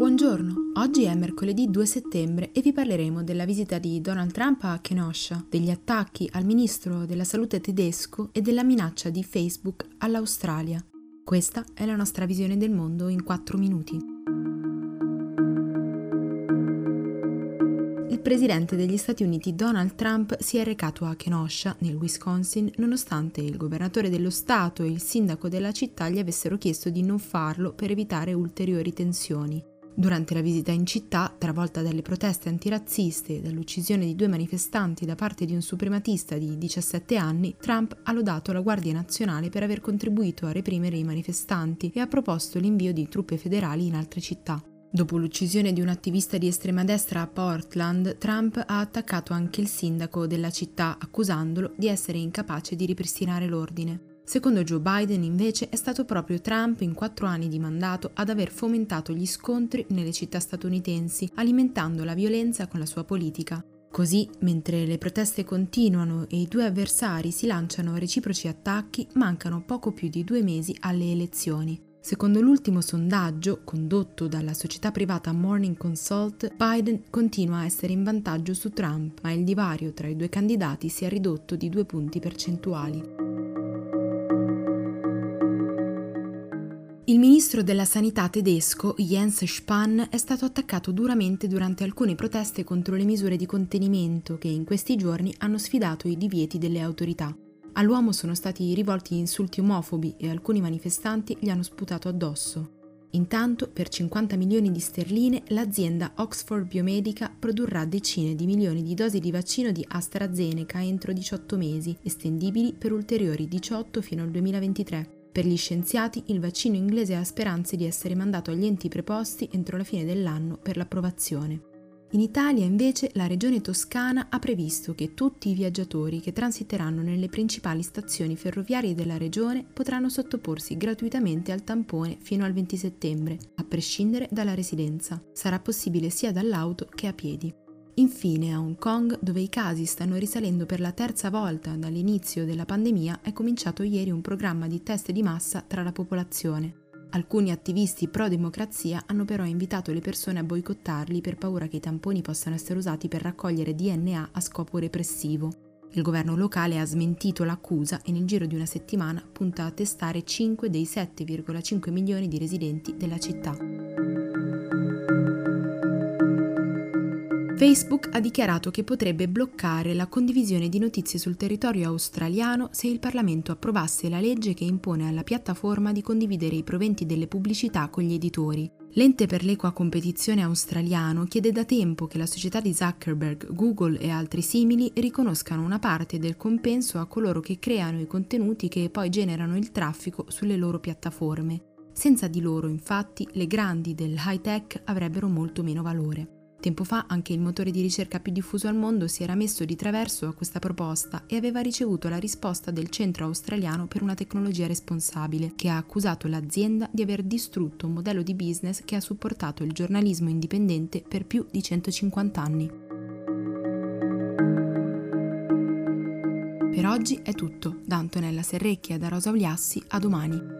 Buongiorno, oggi è mercoledì 2 settembre e vi parleremo della visita di Donald Trump a Kenosha, degli attacchi al ministro della salute tedesco e della minaccia di Facebook all'Australia. Questa è la nostra visione del mondo in 4 minuti. il presidente degli Stati Uniti Donald Trump si è recato a Kenosha, nel Wisconsin, nonostante il governatore dello Stato e il sindaco della città gli avessero chiesto di non farlo per evitare ulteriori tensioni. Durante la visita in città, travolta dalle proteste antirazziste e dall'uccisione di due manifestanti da parte di un suprematista di 17 anni, Trump ha lodato la Guardia Nazionale per aver contribuito a reprimere i manifestanti e ha proposto l'invio di truppe federali in altre città. Dopo l'uccisione di un attivista di estrema destra a Portland, Trump ha attaccato anche il sindaco della città accusandolo di essere incapace di ripristinare l'ordine. Secondo Joe Biden, invece, è stato proprio Trump in quattro anni di mandato ad aver fomentato gli scontri nelle città statunitensi, alimentando la violenza con la sua politica. Così, mentre le proteste continuano e i due avversari si lanciano reciproci attacchi, mancano poco più di due mesi alle elezioni. Secondo l'ultimo sondaggio condotto dalla società privata Morning Consult, Biden continua a essere in vantaggio su Trump, ma il divario tra i due candidati si è ridotto di due punti percentuali. Il ministro della sanità tedesco Jens Spahn è stato attaccato duramente durante alcune proteste contro le misure di contenimento che in questi giorni hanno sfidato i divieti delle autorità. All'uomo sono stati rivolti insulti omofobi e alcuni manifestanti gli hanno sputato addosso. Intanto, per 50 milioni di sterline, l'azienda Oxford Biomedica produrrà decine di milioni di dosi di vaccino di AstraZeneca entro 18 mesi, estendibili per ulteriori 18 fino al 2023. Per gli scienziati, il vaccino inglese ha speranze di essere mandato agli enti preposti entro la fine dell'anno per l'approvazione. In Italia invece la regione toscana ha previsto che tutti i viaggiatori che transiteranno nelle principali stazioni ferroviarie della regione potranno sottoporsi gratuitamente al tampone fino al 20 settembre, a prescindere dalla residenza. Sarà possibile sia dall'auto che a piedi. Infine, a Hong Kong, dove i casi stanno risalendo per la terza volta dall'inizio della pandemia, è cominciato ieri un programma di test di massa tra la popolazione. Alcuni attivisti pro-democrazia hanno però invitato le persone a boicottarli per paura che i tamponi possano essere usati per raccogliere DNA a scopo repressivo. Il governo locale ha smentito l'accusa e nel giro di una settimana punta a testare 5 dei 7,5 milioni di residenti della città. Facebook ha dichiarato che potrebbe bloccare la condivisione di notizie sul territorio australiano se il Parlamento approvasse la legge che impone alla piattaforma di condividere i proventi delle pubblicità con gli editori. L'ente per l'equa competizione australiano chiede da tempo che la società di Zuckerberg, Google e altri simili riconoscano una parte del compenso a coloro che creano i contenuti che poi generano il traffico sulle loro piattaforme. Senza di loro, infatti, le grandi del high tech avrebbero molto meno valore. Tempo fa anche il motore di ricerca più diffuso al mondo si era messo di traverso a questa proposta e aveva ricevuto la risposta del Centro Australiano per una tecnologia responsabile, che ha accusato l'azienda di aver distrutto un modello di business che ha supportato il giornalismo indipendente per più di 150 anni. Per oggi è tutto, da Antonella Serrecchia e da Rosa Uliassi, a domani.